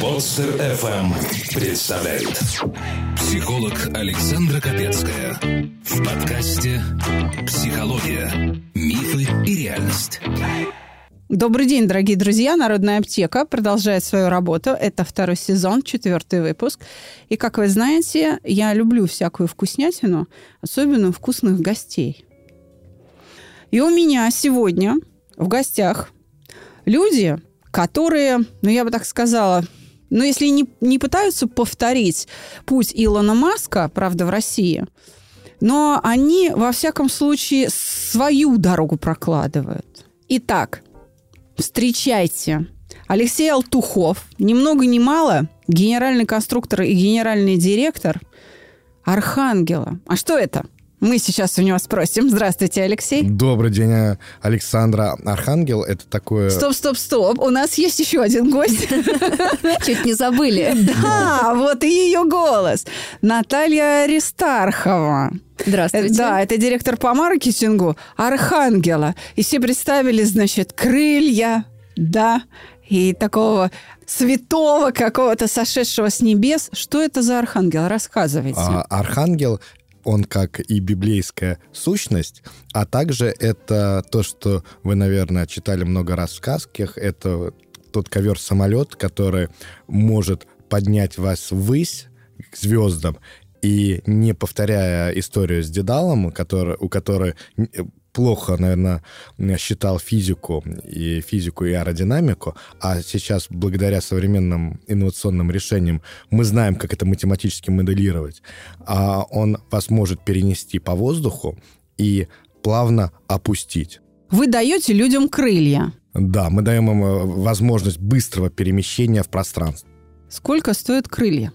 Подстер FM представляет психолог Александра Капецкая в подкасте «Психология. Мифы и реальность». Добрый день, дорогие друзья. Народная аптека продолжает свою работу. Это второй сезон, четвертый выпуск. И, как вы знаете, я люблю всякую вкуснятину, особенно вкусных гостей. И у меня сегодня в гостях люди, которые, ну, я бы так сказала, ну, если не, не пытаются повторить путь Илона Маска, правда, в России, но они, во всяком случае, свою дорогу прокладывают. Итак, встречайте. Алексей Алтухов, ни много ни мало, генеральный конструктор и генеральный директор Архангела. А что это? Мы сейчас у него спросим. Здравствуйте, Алексей. Добрый день, Александра. Архангел – это такое... Стоп, стоп, стоп. У нас есть еще один гость. Чуть не забыли. Да, вот и ее голос. Наталья Аристархова. Здравствуйте. Да, это директор по маркетингу Архангела. И все представили, значит, крылья, да, и такого святого какого-то сошедшего с небес. Что это за архангел? Рассказывайте. А, архангел он как и библейская сущность, а также это то, что вы, наверное, читали много раз в сказках, это тот ковер-самолет, который может поднять вас ввысь к звездам, и не повторяя историю с Дедалом, который, у которой плохо, наверное, считал физику и физику и аэродинамику, а сейчас благодаря современным инновационным решениям мы знаем, как это математически моделировать, а он вас может перенести по воздуху и плавно опустить. Вы даете людям крылья. Да, мы даем им э, возможность быстрого перемещения в пространстве. Сколько стоят крылья?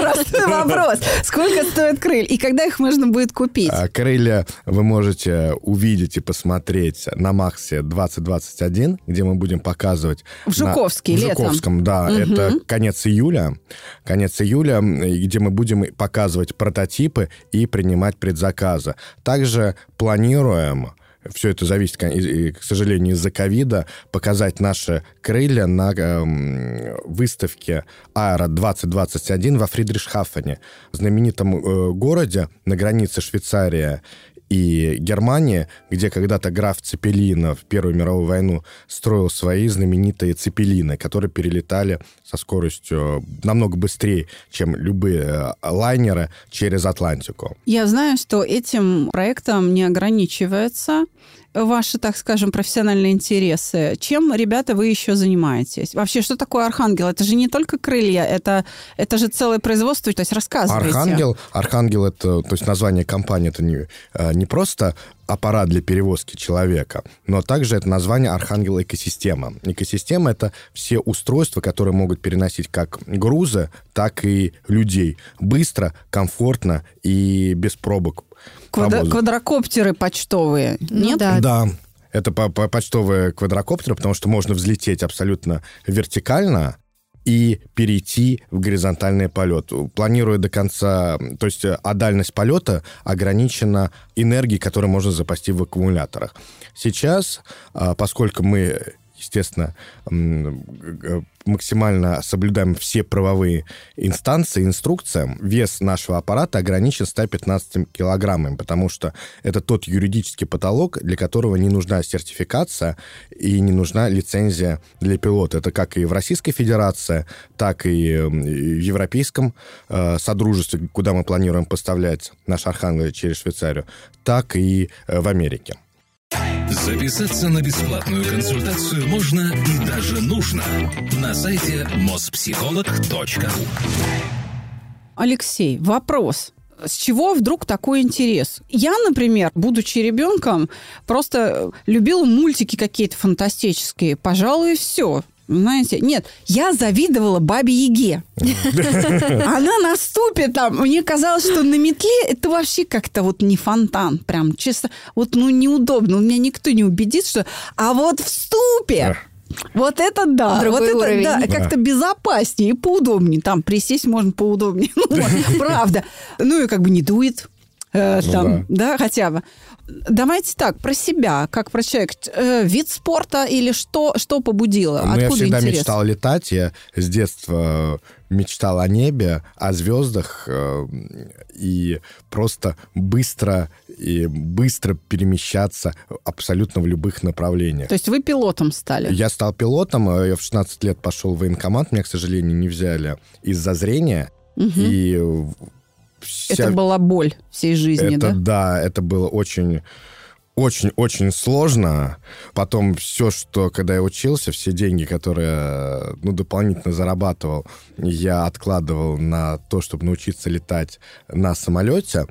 Простой вопрос. Сколько стоят крылья? И когда их можно будет купить? А, крылья вы можете увидеть и посмотреть на Максе 2021, где мы будем показывать... В Жуковске В Жуковском, да. Это конец июля. Конец июля, где мы будем показывать прототипы и принимать предзаказы. Также планируем все это зависит, к сожалению, из-за ковида, показать наши крылья на э, выставке Аэро 2021 во Фридрихшафене, знаменитом э, городе на границе Швейцария и Германия, где когда-то граф Цепелина в Первую мировую войну строил свои знаменитые цепелины, которые перелетали со скоростью намного быстрее, чем любые э, лайнеры через Атлантику. Я знаю, что этим проектом не ограничивается ваши, так скажем, профессиональные интересы. Чем, ребята, вы еще занимаетесь? Вообще, что такое Архангел? Это же не только крылья, это, это же целое производство, то есть рассказывайте. Архангел, Архангел это, то есть название компании, это не, э, не просто аппарат для перевозки человека, но также это название Архангел экосистема. Экосистема это все устройства, которые могут переносить как грузы, так и людей быстро, комфортно и без пробок Квадро- квадрокоптеры почтовые, ну, нет? Да. да. Это по -по почтовые квадрокоптеры, потому что можно взлететь абсолютно вертикально и перейти в горизонтальный полет. Планируя до конца, то есть а дальность полета ограничена энергией, которую можно запасти в аккумуляторах. Сейчас, а, поскольку мы естественно, максимально соблюдаем все правовые инстанции, инструкциям, вес нашего аппарата ограничен 115 килограммами, потому что это тот юридический потолок, для которого не нужна сертификация и не нужна лицензия для пилота. Это как и в Российской Федерации, так и в Европейском э, Содружестве, куда мы планируем поставлять наш Архангел через Швейцарию, так и э, в Америке. Записаться на бесплатную консультацию можно и даже нужно на сайте mospsycholog.ru Алексей, вопрос. С чего вдруг такой интерес? Я, например, будучи ребенком, просто любила мультики какие-то фантастические. Пожалуй, все. Знаете, нет, я завидовала бабе Яге. Она наступит там. Мне казалось, что на метле это вообще как-то вот не фонтан. Прям честно, вот ну неудобно. У меня никто не убедит, что... А вот в ступе... Вот это да, Другой вот уровень. это да, как-то безопаснее и поудобнее. Там присесть можно поудобнее. Ну, правда. Ну и как бы не дует э, Ну там, да. хотя бы. Давайте так, про себя, как про человека. Э, вид спорта или что, что побудило? Ну, я Откуда всегда интерес? мечтал летать. Я с детства мечтал о небе, о звездах э, и просто быстро и быстро перемещаться абсолютно в любых направлениях. То есть вы пилотом стали? Я стал пилотом, э, я в 16 лет пошел в военкомат, меня, к сожалению, не взяли из-за зрения. Мгм. И вся- Это была боль всей жизни, это, да? да, это было очень очень-очень сложно. Потом все, что, когда я учился, все деньги, которые, ну, дополнительно зарабатывал, я откладывал на то, чтобы научиться летать на самолете.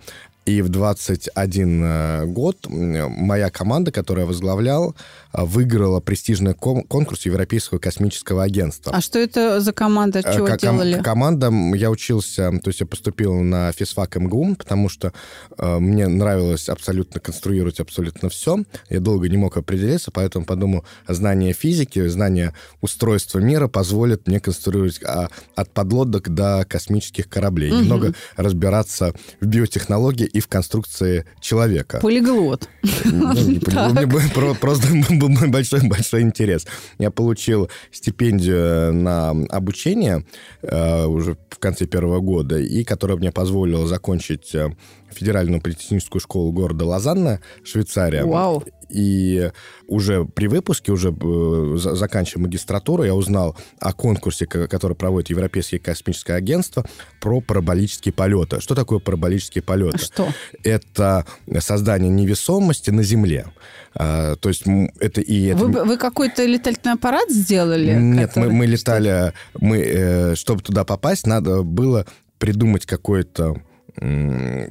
И в 21 э, год моя команда, которую я возглавлял, э, выиграла престижный кон- конкурс Европейского космического агентства. А что это за команда? Э, Чего ком- делали? Команда, я учился, то есть я поступил на физфак МГУ, потому что э, мне нравилось абсолютно конструировать абсолютно все. Я долго не мог определиться, поэтому подумал, знание физики, знание устройства мира позволит мне конструировать а, от подлодок до космических кораблей. Мгм. Немного разбираться в биотехнологии и в конструкции человека. Полиглот. Ну, не просто был большой-большой интерес. Я получил стипендию на обучение э, уже в конце первого года, и которая мне позволила закончить э, федеральную политехническую школу города Лозанна, Швейцария. Вау. И уже при выпуске, уже э, за- заканчивая магистратуру, я узнал о конкурсе, ко- который проводит Европейское космическое агентство про параболические полеты. Что такое параболические полеты? Что? это создание невесомости на Земле. А, то есть это и... Это... Вы, вы какой-то летательный аппарат сделали? Нет, который- мы, мы летали... Мы, э, чтобы туда попасть, надо было придумать какой-то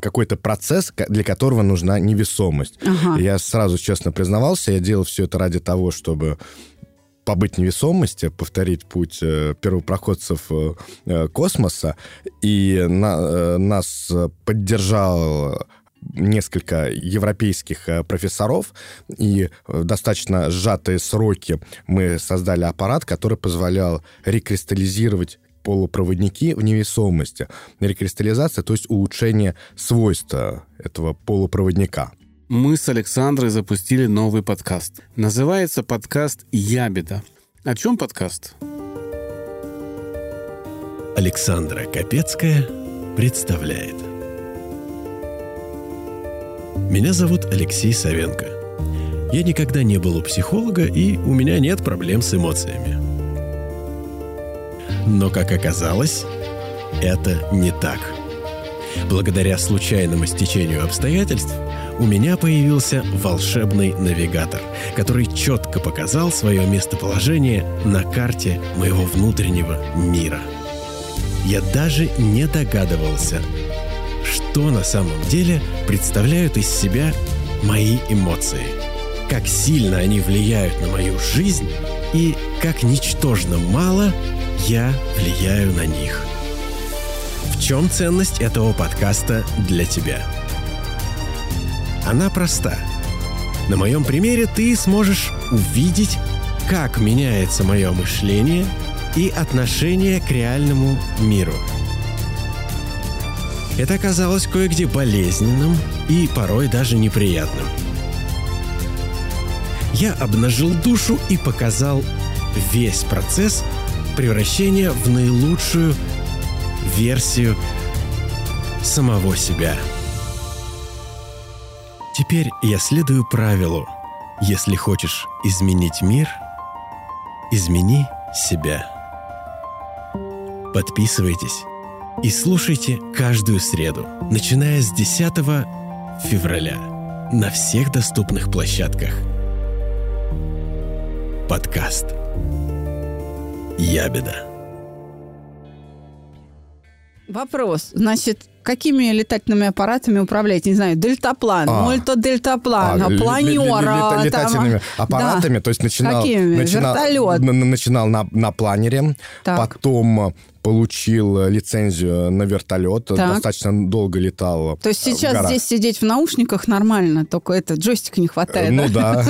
какой-то процесс, для которого нужна невесомость. Ага. Я сразу честно признавался, я делал все это ради того, чтобы побыть невесомости, повторить путь э, первопроходцев э, э, космоса. И на- нас поддержал несколько европейских профессоров, и в достаточно сжатые сроки мы создали аппарат, который позволял рекристаллизировать полупроводники в невесомости. Рекристаллизация, то есть улучшение свойства этого полупроводника. Мы с Александрой запустили новый подкаст. Называется подкаст «Ябеда». О чем подкаст? Александра Капецкая представляет. Меня зовут Алексей Савенко. Я никогда не был у психолога, и у меня нет проблем с эмоциями. Но, как оказалось, это не так. Благодаря случайному стечению обстоятельств у меня появился волшебный навигатор, который четко показал свое местоположение на карте моего внутреннего мира. Я даже не догадывался, что на самом деле представляют из себя мои эмоции, как сильно они влияют на мою жизнь и как ничтожно мало я влияю на них. В чем ценность этого подкаста для тебя? Она проста. На моем примере ты сможешь увидеть, как меняется мое мышление и отношение к реальному миру. Это оказалось кое-где болезненным и порой даже неприятным. Я обнажил душу и показал весь процесс превращения в наилучшую версию самого себя. Теперь я следую правилу. Если хочешь изменить мир, измени себя. Подписывайтесь и слушайте каждую среду, начиная с 10 февраля на всех доступных площадках. Подкаст Ябеда. Вопрос. Значит, какими летательными аппаратами управляете? Не знаю, дельтаплан, А. мультодельтаплан, А, планера. ле- там, летательными да. аппаратами, то есть начинал, Какими? начинал, Вертолет. начинал на, на планере, Так. потом получил лицензию на вертолет, Так. достаточно долго летал. То есть сейчас здесь сидеть в наушниках нормально, только это джойстика не хватает. Ну да.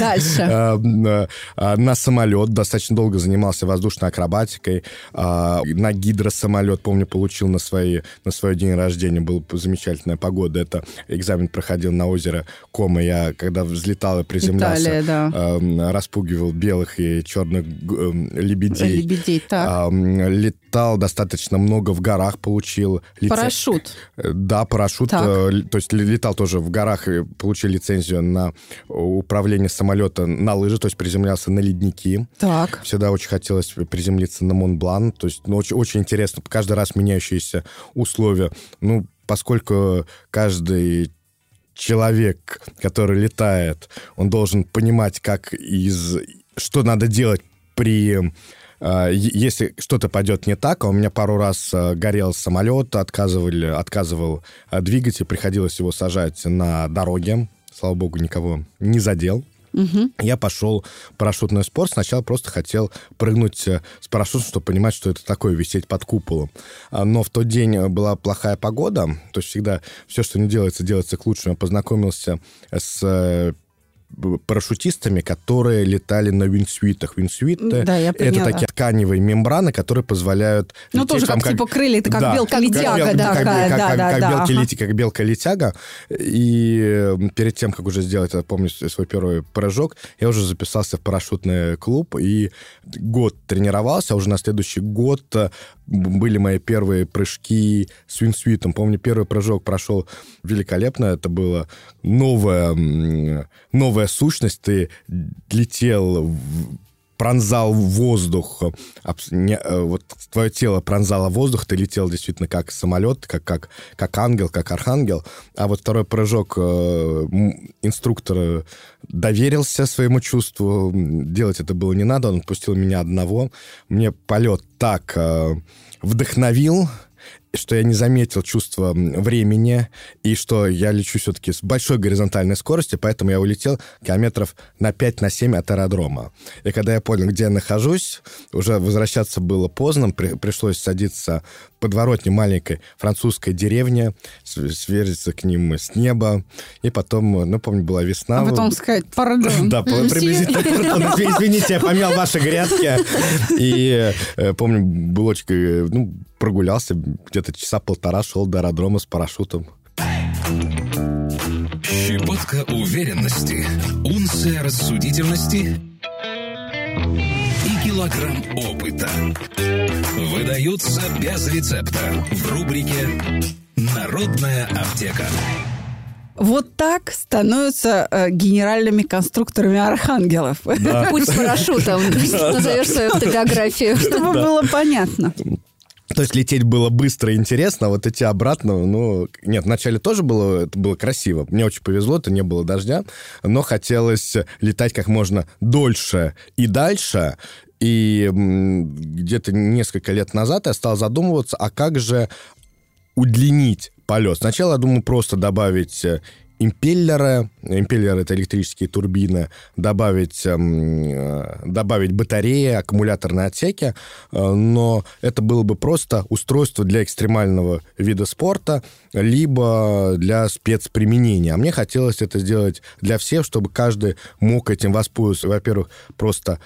Дальше. На- а, На самолет достаточно долго занимался воздушной акробатикой. А, На гидросамолет, помню, получил на, свои, на свой день рождения. Была замечательная погода. Это экзамен проходил на озеро Кома. Я, когда взлетал и приземлялся, Италия, да. а, распугивал белых и черных эм, лебедей. Лебедей, так. Летал достаточно много в горах, получил лице- Парашют. Э, Да, парашют. Так. э, То есть ле- летал тоже в горах и получил лицензию на управление самолета на лыжи, то есть приземлялся на ледники. Так. Всегда очень хотелось приземлиться на Монблан. То есть, ну, очень, очень интересно. Каждый раз меняющиеся условия. Ну, поскольку каждый человек, который летает, он должен понимать, как из... Что надо делать при... е- Если что-то пойдет не так, а у меня пару раз э, горел самолет, отказывали, отказывал э, двигатель, приходилось его сажать на дороге. Слава богу, никого не задел. Я пошел в парашютный спорт. Сначала просто хотел прыгнуть э, с парашютом, чтобы понимать, что это такое, висеть под куполом. А, Но в тот день э, была плохая погода. То есть всегда все, что не делается, делается к лучшему. Я познакомился с э, парашютистами, которые летали на винсвитах. Винсвиты Да, я это такие тканевые мембраны, которые позволяют... Ну, тоже вам как типа крылья, это как белка-летяга как бел- такая, как- да, как- да, как да, белки ага. лети, как белка-летяга. И э, перед тем, как уже сделать, я помню свой первый прыжок, я уже записался в парашютный клуб и год тренировался, а уже на следующий год э, были мои первые прыжки с винсвитом. Помню, первый прыжок прошел великолепно. Это была новая, новая сущность. Ты летел пронзал воздух, не- э, вот твое тело пронзало воздух, ты летел действительно как самолет, как, как, как ангел, как архангел. А вот второй прыжок э, инструктор доверился своему чувству, делать это было не надо, он отпустил меня одного. Мне полет так э, вдохновил, что я не заметил чувство времени, и что я лечу все-таки с большой горизонтальной скоростью, поэтому я улетел километров на 5-7 от аэродрома. И когда я понял, где я нахожусь, уже возвращаться было поздно, при- пришлось садиться в подворотне маленькой французской деревни, сверзиться к ним с неба, и потом, ну, помню, была весна. А потом сказать, пардон. Да, приблизительно. Извините, я помял ваши грядки. И э, помню, был очень, э, ну, прогулялся, где-то часа полтора шел до аэродрома с парашютом. Щепотка уверенности, унция рассудительности и килограмм опыта выдаются без рецепта в рубрике «Народная аптека». Вот так становятся э, генеральными конструкторами архангелов. Путь с парашютом. Назовешь свою автобиографию. Чтобы было понятно. То есть лететь было быстро и интересно, а вот идти обратно, ну... Нет, вначале тоже было, это было красиво. Мне очень повезло, это не было дождя, но хотелось летать как можно дольше и дальше. И где-то несколько лет назад я стал задумываться, а как же удлинить полет. Сначала я думал просто добавить э, импеллеры, импеллеры это электрические турбины, добавить, эм, э, добавить батареи, аккумуляторные отсеки, э, но это было бы просто устройство для экстремального вида спорта, либо для спецприменения. А мне хотелось это сделать для всех, чтобы каждый мог этим воспользоваться. Во-первых, просто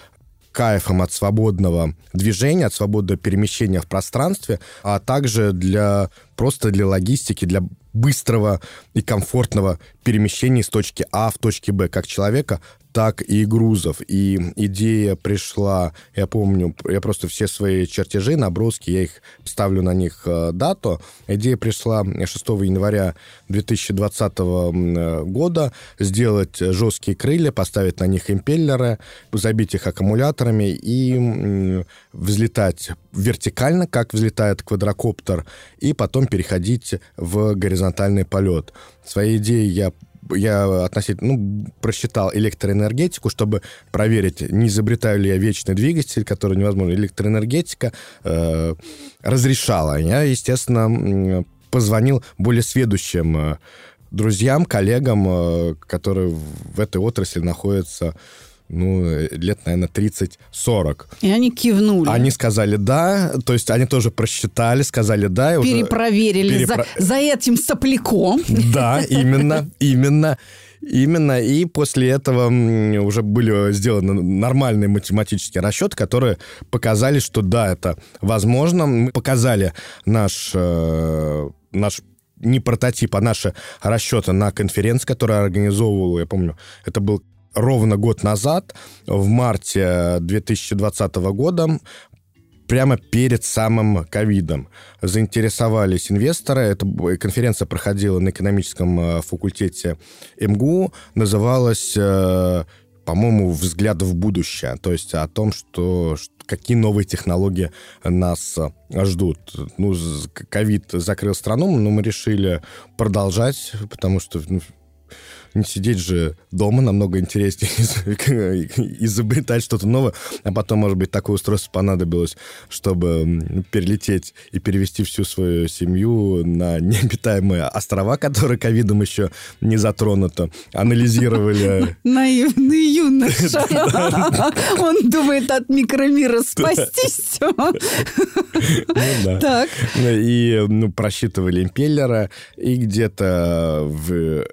кайфом от свободного движения, от свободного перемещения в пространстве, а также для просто для логистики, для быстрого и комфортного перемещения из точки А в точке Б, как человека, так и грузов. И идея пришла, я помню, я просто все свои чертежи, наброски, я их ставлю на них э, дату. Идея пришла 6 января 2020 м, года сделать жесткие крылья, поставить на них импеллеры, забить их аккумуляторами и взлетать вертикально, как взлетает квадрокоптер, и потом переходить в горизонтальный полет. Своей идеей я я относительно, ну, просчитал электроэнергетику, чтобы проверить, не изобретаю ли я вечный двигатель, который невозможно. Электроэнергетика э, разрешала. Я, естественно, позвонил более сведущим э, друзьям, коллегам, э, которые в этой отрасли находятся ну, лет, наверное, 30-40. И они кивнули. Они сказали «да», то есть они тоже просчитали, сказали «да». И уже Перепроверили перепро- за, за этим сопляком. Да, именно, именно. Именно, и после этого уже были сделаны нормальные математические расчеты, которые показали, что да, это возможно. Мы показали наш, э, наш не прототип, а наши расчеты на конференции, которую организовывал, я помню, это был ровно год назад, в марте 2020 года, прямо перед самым ковидом. Заинтересовались инвесторы. Эта б- конференция проходила на экономическом э, факультете МГУ. Называлась, э, по-моему, «Взгляд в будущее». То есть о том, что, какие новые технологии нас э, ждут. Ну, ковид закрыл страну, но мы решили продолжать, потому что ну, не сидеть же дома, намного интереснее из- изобретать что-то новое, а потом, может быть, такое устройство понадобилось, чтобы перелететь и перевести всю свою семью на необитаемые острова, которые ковидом еще не затронуто. Анализировали Наивный юноша. Он думает от микромира спастись. Ну. Так. И ну, просчитывали импеллера, и где-то в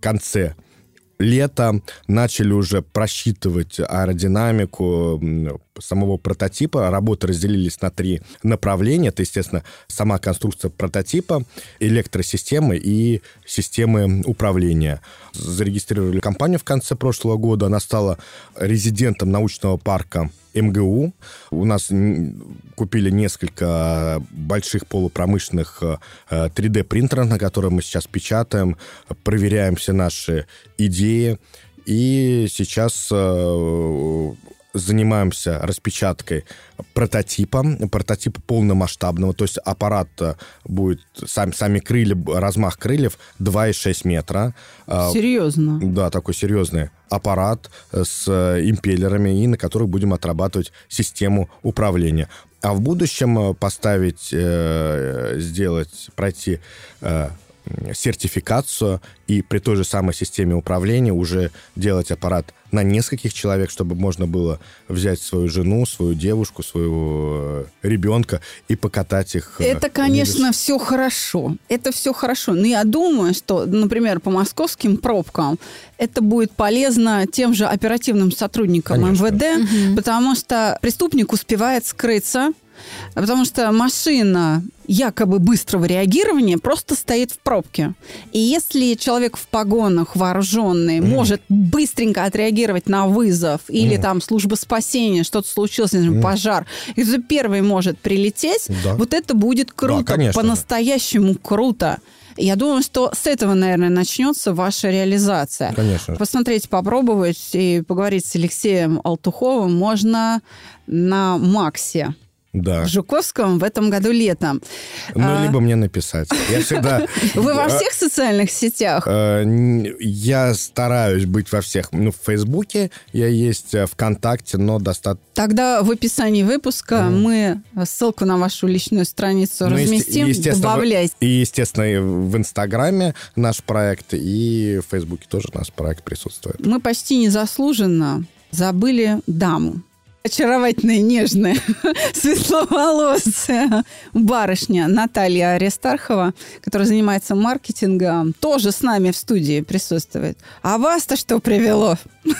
конце лета начали уже просчитывать аэродинамику самого прототипа. Работы разделились на три направления. Это, естественно, сама конструкция прототипа, электросистемы и системы управления. Зарегистрировали компанию в конце прошлого года. Она стала резидентом научного парка МГУ. У нас купили несколько больших полупромышленных э, 3D-принтеров, на которые мы сейчас печатаем, проверяем все наши идеи. И сейчас э, занимаемся распечаткой прототипа, прототипа полномасштабного, то есть аппарат э, будет, сам, сами крылья, размах крыльев 2,6 метра. А, Серьезно. да, такой серьезный аппарат э, с э, импеллерами, и на которых будем отрабатывать систему управления. А в будущем поставить, сделать, пройти сертификацию и при той же самой системе управления уже делать аппарат на нескольких человек, чтобы можно было взять свою жену, свою девушку, своего э, ребенка и покатать их. э, Это, конечно, все хорошо. Это все хорошо. Но я думаю, что, например, по московским пробкам это будет полезно тем же оперативным сотрудникам Конечно. МВД, потому что преступник успевает скрыться, потому что машина якобы быстрого реагирования просто стоит в пробке. И если человек в погонах вооруженный может быстренько отреагировать на вызов или там служба спасения, что-то случилось, например, пожар, и кто первый может прилететь, Да. вот это будет круто, конечно. по-настоящему круто. Я думаю, что с этого, наверное, начнется ваша реализация. Конечно. Посмотреть, попробовать и поговорить с Алексеем Алтуховым можно на Максе Да. в Жуковском в этом году летом. Ну, А, либо мне написать. Я всегда... Вы во А, всех социальных сетях? Н- Я стараюсь быть во всех. Ну, в Фейсбуке я есть, э, ВКонтакте, но достаточно... Тогда в описании выпуска мы ссылку на вашу личную страницу Ну, разместим. Добавляйте. И, естественно, в Инстаграме наш проект, и в Фейсбуке тоже наш проект присутствует. Мы почти незаслуженно забыли даму. Очаровательная, нежная, светловолосая барышня Наталья Аристархова, которая занимается маркетингом, тоже с нами в студии присутствует. А вас-то что привело?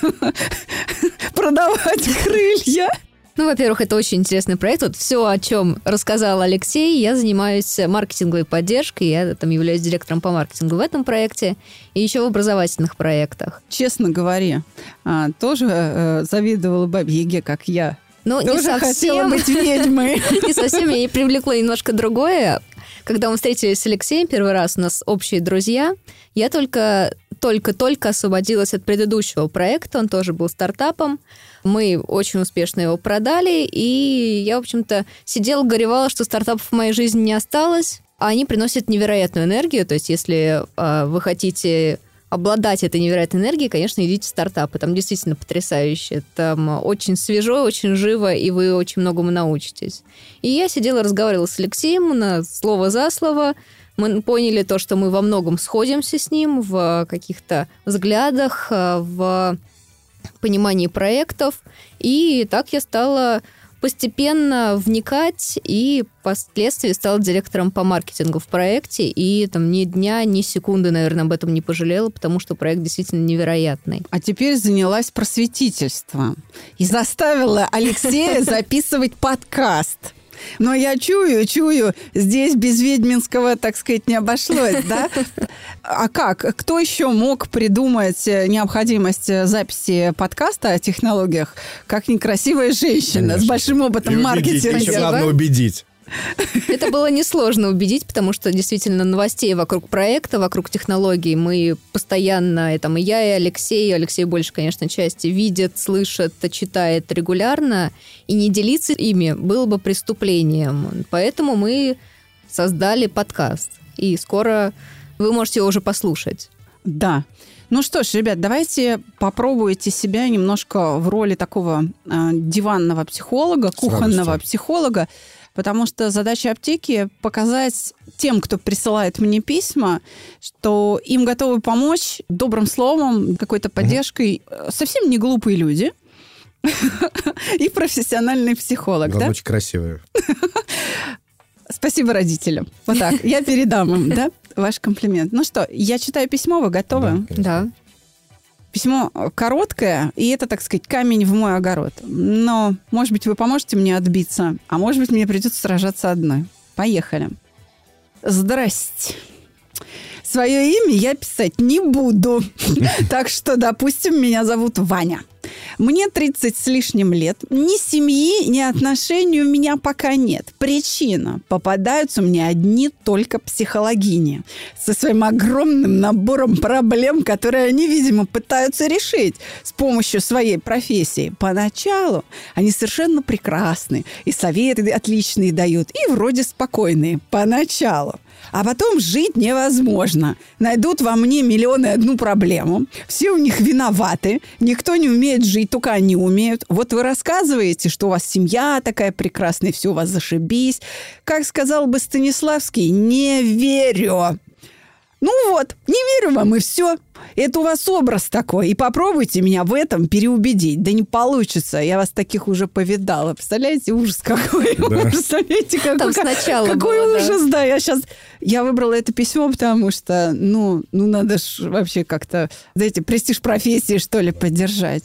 Продавать крылья? Ну, во-первых, это очень интересный проект. Вот все, о чем рассказал Алексей, я занимаюсь маркетинговой поддержкой. Я там являюсь директором по маркетингу в этом проекте и еще в образовательных проектах. Честно говоря, а, тоже э, завидовала бабе Яге, как я. Не Тоже хотела совсем, быть ведьмой. не совсем меня привлекло немножко другое. Когда мы встретились с Алексеем первый раз, у нас общие друзья, я только только-только освободилась от предыдущего проекта, он тоже был стартапом. Мы очень успешно его продали, и я, в общем-то, сидела, горевала, что стартапов в моей жизни не осталось, а они приносят невероятную энергию. То есть, если э, вы хотите обладать этой невероятной энергией, конечно, идите в стартапы. Там действительно потрясающе. Там очень свежо, очень живо, и вы очень многому научитесь. И я сидела, разговаривала с Алексеем на слово за слово. Мы поняли то, что мы во многом сходимся с ним в каких-то взглядах, э, в понимании проектов. И так я стала постепенно вникать и впоследствии стала директором по маркетингу в проекте. И там ни дня, ни секунды, наверное, об этом не пожалела, потому что проект действительно невероятный. А теперь занялась просветительством и заставила Алексея записывать подкаст. Но я чую, чую, здесь без ведьминского, так сказать, не обошлось, да? А как? Кто еще мог придумать э, необходимость э, записи подкаста о технологиях, как некрасивая женщина Конечно. с большим опытом маркетинга? еще главное убедить. Это было несложно убедить, потому что действительно новостей вокруг проекта, вокруг технологий мы постоянно, и там и я, и Алексей, и Алексей больше, конечно, части, видит, слышит, читает регулярно, и не делиться ими было бы преступлением. Поэтому мы создали подкаст, и скоро вы можете его уже послушать. Да. Ну что ж, ребят, давайте попробуйте себя немножко в роли такого э, диванного психолога, кухонного психолога, потому что задача аптеки показать тем, кто присылает мне письма, что им готовы помочь добрым словом, какой-то поддержкой э, совсем не глупые люди и профессиональный психолог, да? очень красивые. Спасибо родителям. Вот так. Я передам им, да, ваш комплимент. Ну что, я читаю письмо, вы готовы? Да. Письмо короткое, и это, так сказать, камень в мой огород. Но, может быть, вы поможете мне отбиться, а может быть, мне придется сражаться одной. Поехали. Здрасте. Свое имя я писать не буду. Так что, допустим, меня зовут Ваня. Мне 30 с лишним лет. Ни семьи, ни отношений у меня пока нет. Причина. Попадаются мне одни только психологини. Со своим огромным набором проблем, которые они, видимо, пытаются решить с помощью своей профессии. Поначалу они совершенно прекрасны. И советы отличные дают. И вроде спокойные. Поначалу. А потом жить невозможно. Найдут во мне миллион и одну проблему. Все у них виноваты. Никто не умеет жить, только они умеют. Вот вы рассказываете, что у вас семья такая прекрасная, все у вас зашибись. Как сказал бы Станиславский, не верю. Ну вот, не верю вам, и все. Это у вас образ такой. И попробуйте меня в этом переубедить. Да не получится. Я вас таких уже повидала. Представляете, ужас какой. Да. Представляете, какой, Там сначала какой было, да. ужас, да. Я сейчас... Я выбрала это письмо, потому что, ну, ну надо ж вообще как-то, знаете, престиж профессии, что ли, поддержать.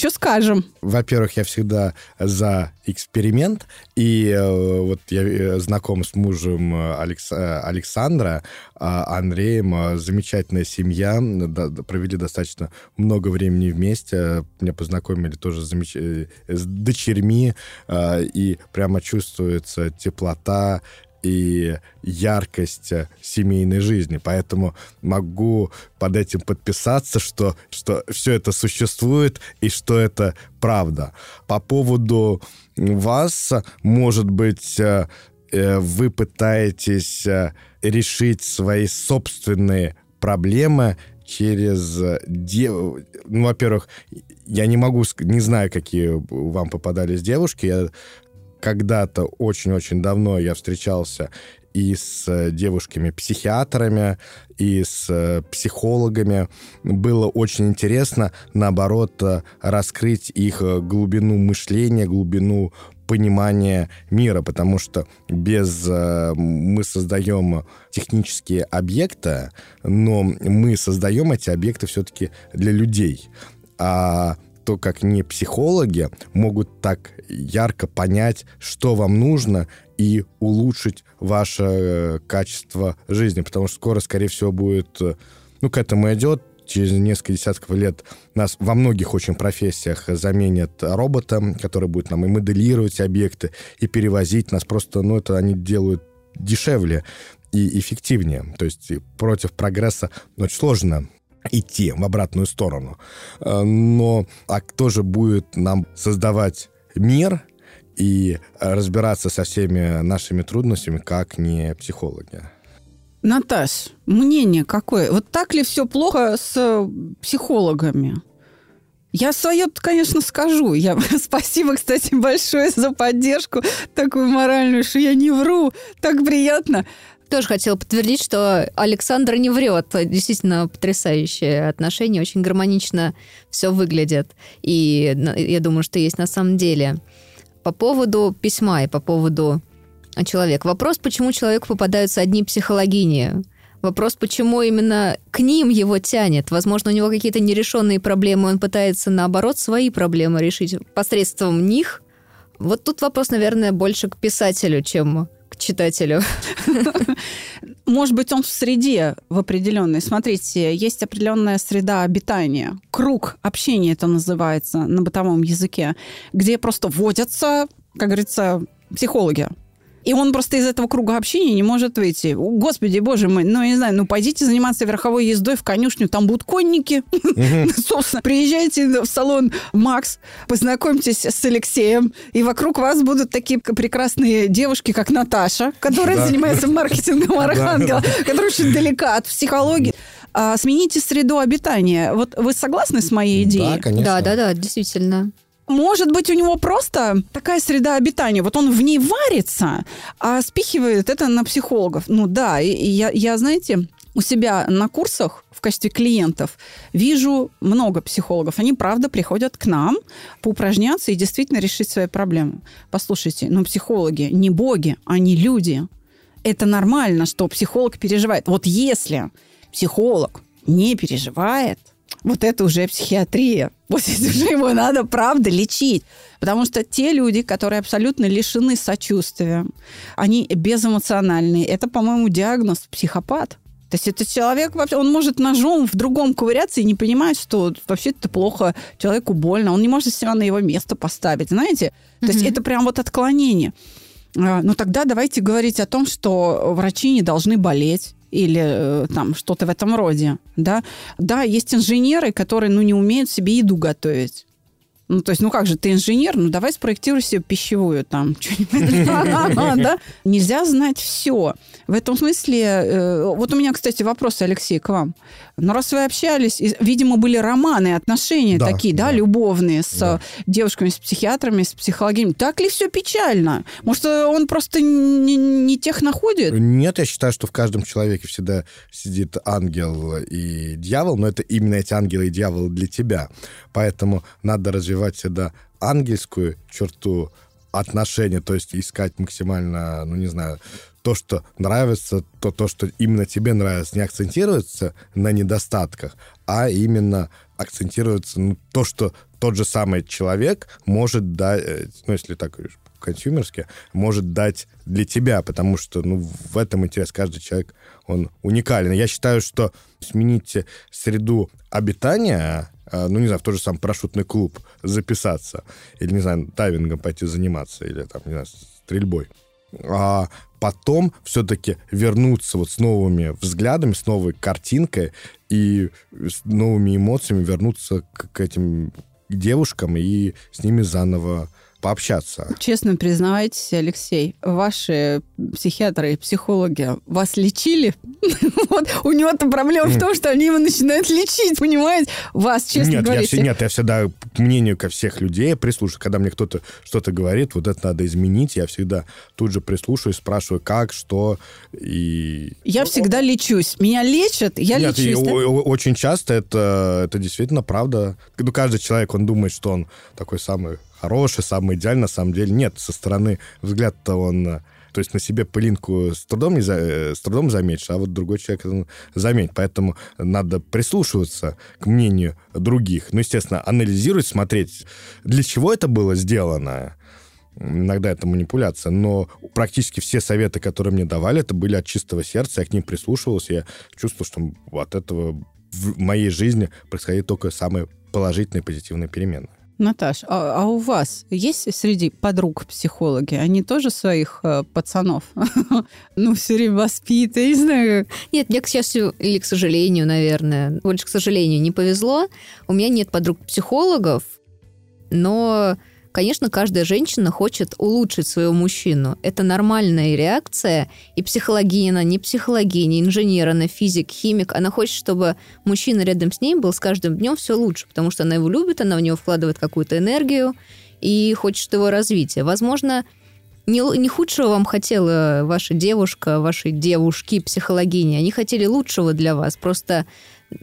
Что скажем? Во-первых, я всегда за эксперимент. И э, вот я э, знаком с мужем э, Алекс- э, Александра, а Андреем. э, Замечательная семья. да- провели достаточно много времени вместе. Меня познакомили тоже замеч- э, с дочерьми. э, И прямо чувствуется теплота и яркость э, семейной жизни. Поэтому могу под этим подписаться, что, что все это существует и что это правда. По поводу вас, может быть, э, э, вы пытаетесь решить свои собственные проблемы через э, де- ну, во-первых, я не могу, не знаю, какие вам попадались девушки. Я когда-то очень-очень давно я встречался и с э, девушками-психиатрами, и с э, психологами. Было очень интересно, наоборот, э, раскрыть их глубину мышления, глубину понимания мира, потому что без мы создаем технические объекты, но мы создаем эти объекты все-таки для людей. А то, как не психологи могут так ярко понять, что вам нужно, и улучшить ваше э, качество жизни. Потому что скоро, скорее всего, будет... э, Ну, к этому идет. Через несколько десятков лет нас во многих очень профессиях заменят роботом, который будет нам и моделировать объекты, и перевозить нас. Просто, ну, это они делают дешевле и эффективнее. То есть против прогресса очень сложно идти в обратную сторону. Э, Но а кто же будет нам создавать мир и разбираться со всеми нашими трудностями, как не психологи. Наташ, мнение какое? Вот так ли все плохо с психологами? Я свое, конечно, скажу. Я, спасибо, кстати, большое за поддержку такую моральную, что я не вру. Так приятно. Тоже хотела подтвердить, что Александр не врет. Действительно потрясающие отношения, очень гармонично все выглядит. И я думаю, что есть на самом деле. По поводу письма и по поводу человека. Вопрос, почему человеку попадаются одни психологини. Вопрос, почему именно к ним его тянет. Возможно, у него какие-то нерешенные проблемы, он пытается, наоборот, свои проблемы решить посредством них. Вот тут вопрос, наверное, больше к писателю, чем читателю. Может быть, он в среде в определенной. Смотрите, есть определенная среда обитания. Круг общения это называется на бытовом языке, где просто водятся, как говорится, психологи. И он просто из этого круга общения не может выйти. Господи, боже мой, ну, я не знаю, ну, пойдите заниматься верховой ездой в конюшню, там будут конники. Собственно, приезжайте в салон Макс, познакомьтесь с Алексеем, и вокруг вас будут такие прекрасные девушки, как Наташа, которая занимается маркетингом Архангела, которая очень далека от психологии. А, смените среду обитания. Вот вы согласны с моей идеей? Да, конечно. Да, да, да, действительно. Может быть, у него просто такая среда обитания. Вот он в ней варится, а спихивает это на психологов. Ну да, и я, я знаете, у себя на курсах в качестве клиентов вижу много психологов. Они, правда, приходят к нам поупражняться и действительно решить свои проблемы. Послушайте, ну психологи не боги, они люди. Это нормально, что психолог переживает. Вот если психолог не переживает, вот это уже психиатрия. Вот здесь уже его надо, правда, лечить. Потому что те люди, которые абсолютно лишены сочувствия, они безэмоциональные. Это, по-моему, диагноз психопат. То есть этот человек, он может ножом в другом ковыряться и не понимать, что вообще это плохо, человеку больно. Он не может себя на его место поставить, знаете? То mm-hmm. есть это прям вот отклонение. А, ну тогда давайте говорить о том, что врачи не должны болеть или э, там что-то в этом роде, да. Да, есть инженеры, которые, ну, не умеют себе еду готовить. Ну, то есть, ну как же, ты инженер, ну давай спроектируй себе пищевую там? Нельзя знать все. В этом смысле, э, вот у меня, кстати, вопрос, Алексей, к вам. Ну, раз вы общались, видимо, были романы, отношения такие, да, любовные с девушками, с психиатрами, с психологами. Так ли все печально? Может, он просто не, не тех находит? Нет, я считаю, что в каждом человеке всегда сидит ангел и дьявол, но это именно эти ангелы и дьяволы для тебя. Поэтому надо развивать всегда ангельскую черту отношения, то есть искать максимально, ну, не знаю, то, что нравится, то, то, что именно тебе нравится, не акцентируется на недостатках, а именно акцентируется ну, то, что тот же самый человек может дать, э, ну, если так консюмерски, может дать для тебя, потому что ну, в этом интерес каждый человек, он уникален. Я считаю, что сменить среду обитания, э, ну, не знаю, в тот же самый парашютный клуб записаться, или, не знаю, дайвингом пойти заниматься, или, там, не знаю, стрельбой, а потом все-таки вернуться вот с новыми взглядами, с новой картинкой и с новыми эмоциями вернуться к этим девушкам и с ними заново пообщаться. Честно признавайтесь, Алексей, ваши психиатры и психологи вас лечили? вот у него-то проблема в том, что они его начинают лечить, понимаете? Вас, честно нет, говорите. Я, нет, я всегда к мнению ко всех людей прислушиваюсь. Когда мне кто-то что-то говорит, вот это надо изменить, я всегда тут же прислушиваюсь, спрашиваю, как, что, и... Я всегда лечусь. Меня лечат, я нет, лечусь. И, да? очень часто это, это действительно правда. Ну, каждый человек, он думает, что он такой самый хороший, самый идеальный, на самом деле нет. Со стороны взгляд-то он э, то есть на себе пылинку с трудом, не за, э, с трудом заметишь, а вот другой человек ну, заметит. Поэтому надо прислушиваться к мнению других. Ну, естественно, анализировать, смотреть, для чего это было сделано. Иногда это манипуляция, но практически все советы, которые мне давали, это были от чистого сердца, я к ним прислушивался, я чувствовал, что от этого в моей жизни происходит только самые положительные, позитивные перемены. Наташ, а, а у вас есть среди подруг психологи? Они тоже своих э, пацанов, ну, все время воспитывают, не знаю. Нет, мне, к счастью, или к сожалению, наверное, больше к сожалению, не повезло. У меня нет подруг психологов, но Конечно, каждая женщина хочет улучшить своего мужчину. Это нормальная реакция. И психологиня, не психологиня, инженер, она физик, химик. Она хочет, чтобы мужчина рядом с ней был с каждым днем все лучше, потому что она его любит, она в него вкладывает какую-то энергию и хочет его развития. Возможно, не, не худшего вам хотела ваша девушка, ваши девушки, психологини. Они хотели лучшего для вас. Просто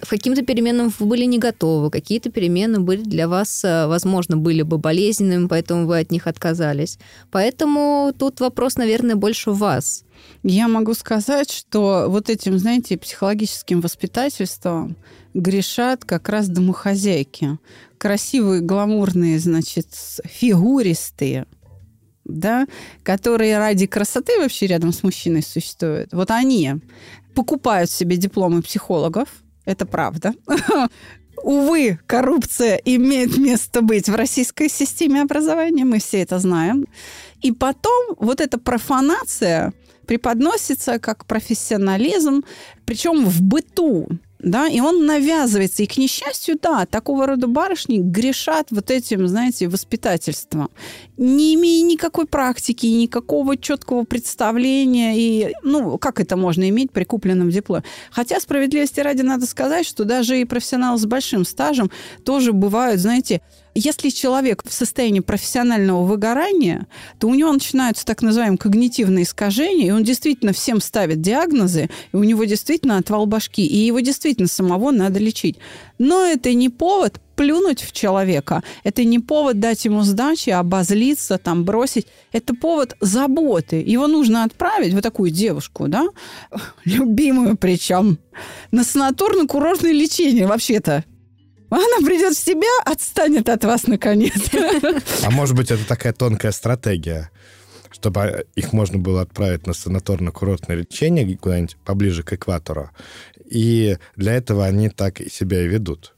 к каким-то переменам вы были не готовы, какие-то перемены были для вас, э, возможно, были бы болезненными, поэтому вы от них отказались. Поэтому тут вопрос, наверное, больше в вас. Я могу сказать, что вот этим, знаете, психологическим воспитательством грешат как раз домохозяйки. Красивые, гламурные, значит, фигуристые – да, которые ради красоты вообще рядом с мужчиной существуют, вот они покупают себе дипломы психологов, это правда. Увы, коррупция имеет место быть в российской системе образования, мы все это знаем. И потом вот эта профанация преподносится как профессионализм, причем в быту да, и он навязывается. И, к несчастью, да, такого рода барышни грешат вот этим, знаете, воспитательством, не имея никакой практики, никакого четкого представления. И, ну, как это можно иметь при купленном дипломе? Хотя, справедливости ради, надо сказать, что даже и профессионалы с большим стажем тоже бывают, знаете, если человек в состоянии профессионального выгорания, то у него начинаются так называемые когнитивные искажения, и он действительно всем ставит диагнозы, и у него действительно отвал башки, и его действительно самого надо лечить. Но это не повод плюнуть в человека. Это не повод дать ему сдачи, обозлиться, там, бросить. Это повод заботы. Его нужно отправить, вот такую девушку, да, любимую причем, на санаторно-курортное лечение вообще-то. Она придет в себя, отстанет от вас наконец. А может быть, это такая тонкая стратегия, чтобы их можно было отправить на санаторно-курортное лечение куда-нибудь поближе к экватору. И для этого они так себя и ведут.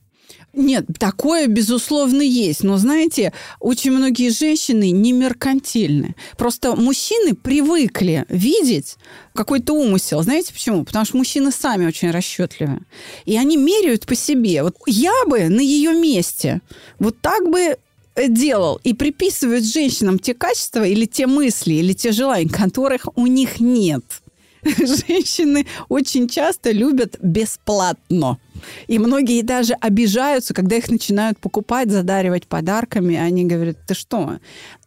Нет, такое, безусловно, есть. Но, знаете, очень многие женщины не меркантильны. Просто мужчины привыкли видеть какой-то умысел. Знаете почему? Потому что мужчины сами очень расчетливы. И они меряют по себе. Вот я бы на ее месте вот так бы делал и приписывают женщинам те качества или те мысли, или те желания, которых у них нет. женщины очень часто любят бесплатно. И многие даже обижаются, когда их начинают покупать, задаривать подарками. Они говорят, ты что?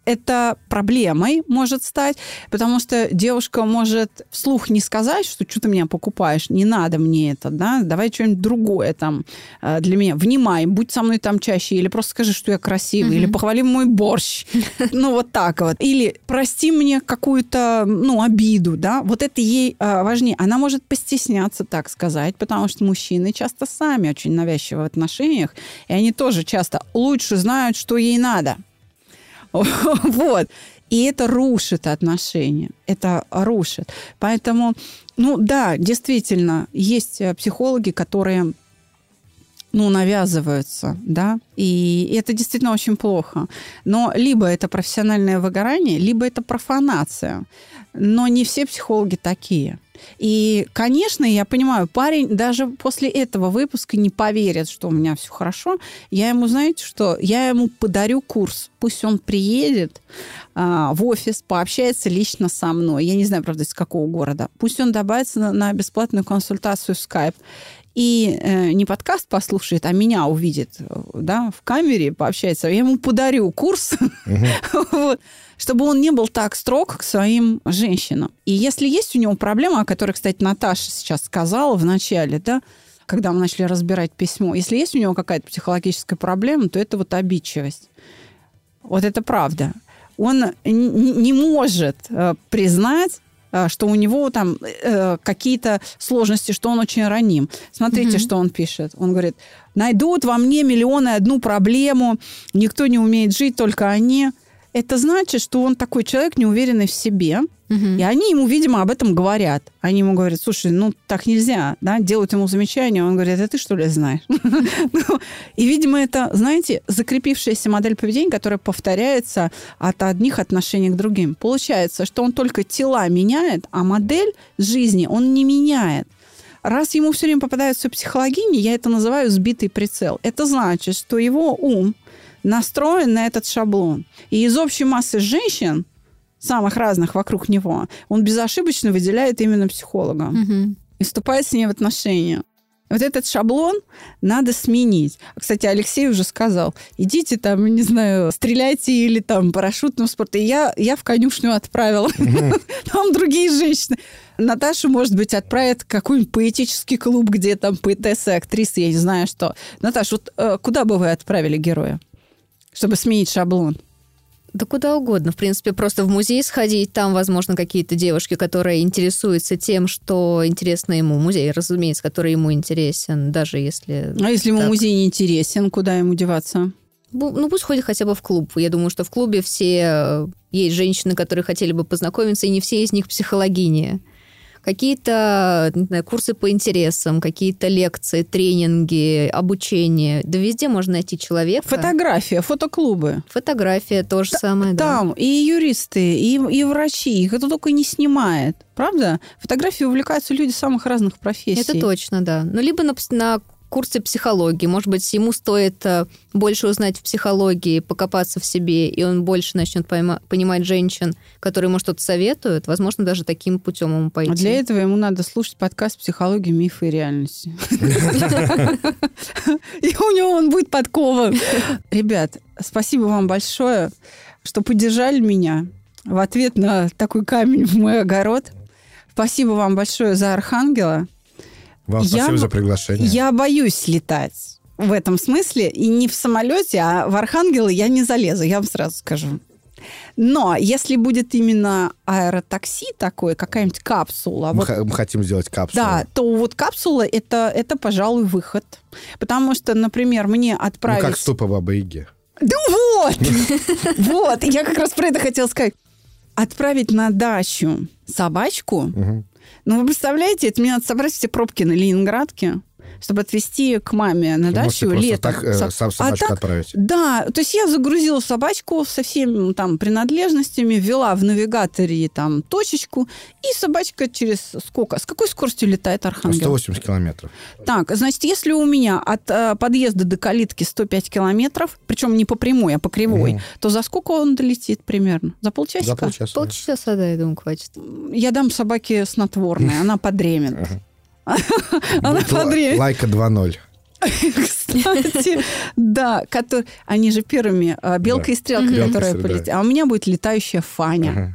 Это проблемой может стать, потому что девушка может вслух не сказать, что что ты меня покупаешь, не надо мне это, да, давай что-нибудь другое там э, для меня. Внимай, будь со мной там чаще, или просто скажи, что я красивый, mm-hmm. или похвали мой борщ. Ну, вот так вот. Или прости мне какую-то, ну, обиду, да. Вот это ей э, важнее. Она может постесняться так сказать, потому что мужчины часто сами очень навязчивы в отношениях, и они тоже часто лучше знают, что ей надо. Вот. И это рушит отношения. Это рушит. Поэтому, ну да, действительно, есть э, психологи, которые ну, навязываются, да, и это действительно очень плохо. Но либо это профессиональное выгорание, либо это профанация. Но не все психологи такие. И, конечно, я понимаю, парень даже после этого выпуска не поверит, что у меня все хорошо. Я ему, знаете что, я ему подарю курс. Пусть он приедет а, в офис, пообщается лично со мной. Я не знаю, правда, из какого города. Пусть он добавится на, на бесплатную консультацию в Skype и э, не подкаст послушает, а меня увидит да, в камере, пообщается, я ему подарю курс, вот, чтобы он не был так строг к своим женщинам. И если есть у него проблема, о которой, кстати, Наташа сейчас сказала в начале, да, когда мы начали разбирать письмо, если есть у него какая-то психологическая проблема, то это вот обидчивость. Вот это правда. Он не может э, признать что у него там э, какие-то сложности, что он очень раним. Смотрите, mm-hmm. что он пишет. Он говорит, найдут во мне миллионы одну проблему, никто не умеет жить, только они это значит, что он такой человек неуверенный в себе, угу. и они ему, видимо, об этом говорят. Они ему говорят, слушай, ну так нельзя, да, делают ему замечания, он говорит, а ты что ли знаешь? Ну, и, видимо, это, знаете, закрепившаяся модель поведения, которая повторяется от одних отношений к другим. Получается, что он только тела меняет, а модель жизни он не меняет. Раз ему все время попадаются психологини, я это называю сбитый прицел. Это значит, что его ум настроен на этот шаблон. И из общей массы женщин, самых разных вокруг него, он безошибочно выделяет именно психолога. Мгм. И вступает с ней в отношения. Вот этот шаблон надо сменить. Кстати, Алексей уже сказал, идите там, не знаю, стреляйте или там парашютным спортом. И я, я в конюшню отправила. Там другие женщины. Наташу, может быть, отправят в какой-нибудь поэтический клуб, где там поэтессы, актрисы, я не знаю что. Наташа, вот э, куда бы вы отправили героя, чтобы сменить шаблон? Да куда угодно. В принципе, просто в музей сходить. Там, возможно, какие-то девушки, которые интересуются тем, что интересно ему. Музей, разумеется, который ему интересен, даже если... А если ему Так. музей не интересен, куда ему деваться? Ну, пусть ходит хотя бы в клуб. Я думаю, что в клубе все... э, Есть женщины, которые хотели бы познакомиться, и не все из них психологини. Какие-то не знаю, курсы по интересам, какие-то лекции, тренинги, обучение. Да везде можно найти человека. Фотография, фотоклубы. Фотография то же самое, да. Там и юристы, и, и врачи, их это только не снимает. Правда? Фотографией увлекаются люди самых разных профессий. Это точно, да. Ну, либо на, на курсе психологии. Может быть, ему стоит э, больше узнать в психологии, покопаться в себе, и он больше начнет понимать женщин, которые ему что-то советуют. Возможно, даже таким путем ему пойти. А для этого ему надо слушать подкаст «Психология, мифы и реальности». И у него он будет подкован. Ребят, спасибо вам большое, что поддержали меня в ответ на такой камень в мой огород. Спасибо вам большое за Архангела. Вам Я спасибо за приглашение. Я боюсь летать в этом смысле. И не в самолете, а в Архангелы я не залезу, я вам сразу скажу. Но если будет именно аэротакси такое, какая-нибудь капсула, Мы, вот, мы хотим сделать капсулу. да, то вот капсула это, это, пожалуй, выход. Потому что, например, мне Ну, отправить... как ступа Бабы Яги. Да вот! Вот! Я как раз про это хотела сказать. Отправить на дачу собачку. Ну, вы представляете, это мне надо собрать все пробки на Ленинградке, чтобы отвезти к маме на Вы дачу летом. так, э, сам А собачку так, отправить. Да, то есть я загрузила собачку со всеми там принадлежностями, ввела в навигаторе там точечку, и собачка через сколько? С какой скоростью летает Архангел? 180 километров. Так, значит, если у меня от э, подъезда до калитки 105 километров, причем не по прямой, а по кривой, Мгм. то за сколько он долетит примерно? За полчасика? За полчаса. Полчаса, да, я думаю, хватит. Я дам собаке снотворное, она подремет. Она Будет ла- подремет. Лайка 2.0. Кстати, да, кото- они же первыми, а, белка Да. и стрелка, которая полетит. А у меня будет летающая Фаня. Ага.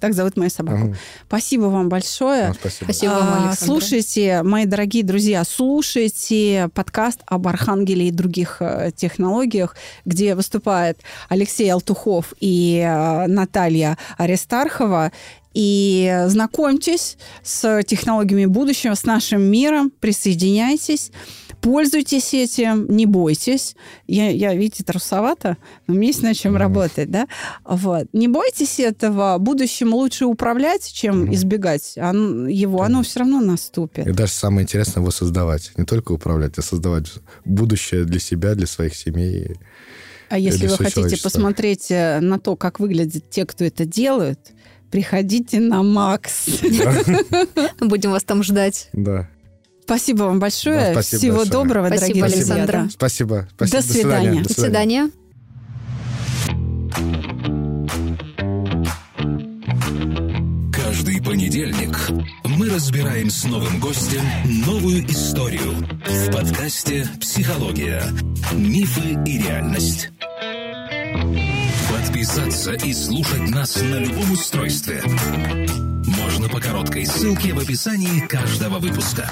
Так зовут мою собаку. Ага. Спасибо вам большое. Вам спасибо. Спасибо вам, А, Александра. Слушайте, мои дорогие друзья, слушайте подкаст об Архангеле и других э, технологиях, где выступает Алексей Алтухов и э, Наталья Аристархова. И знакомьтесь с технологиями будущего, с нашим миром, присоединяйтесь, пользуйтесь этим, не бойтесь. Я, я видите, трусовато, но мне есть над чем работать, да? Вот. Не бойтесь этого. Будущим лучше управлять, чем избегать Оно- его. Оно все равно наступит. И даже самое интересное его создавать. Не только управлять, а создавать будущее для себя, для своих семей. А если вы хотите посмотреть э, на то, как выглядят те, кто это делают, приходите на Макс. Будем вас там ждать. Да. Спасибо вам большое. Да, спасибо Всего большое. доброго, Спасибо, дорогие Александра. Спасибо. До свидания. До свидания. Каждый понедельник мы разбираем с новым гостем новую историю в подкасте «Психология. Мифы и реальность». Подписаться и слушать нас на любом устройстве можно по короткой ссылке в описании каждого выпуска.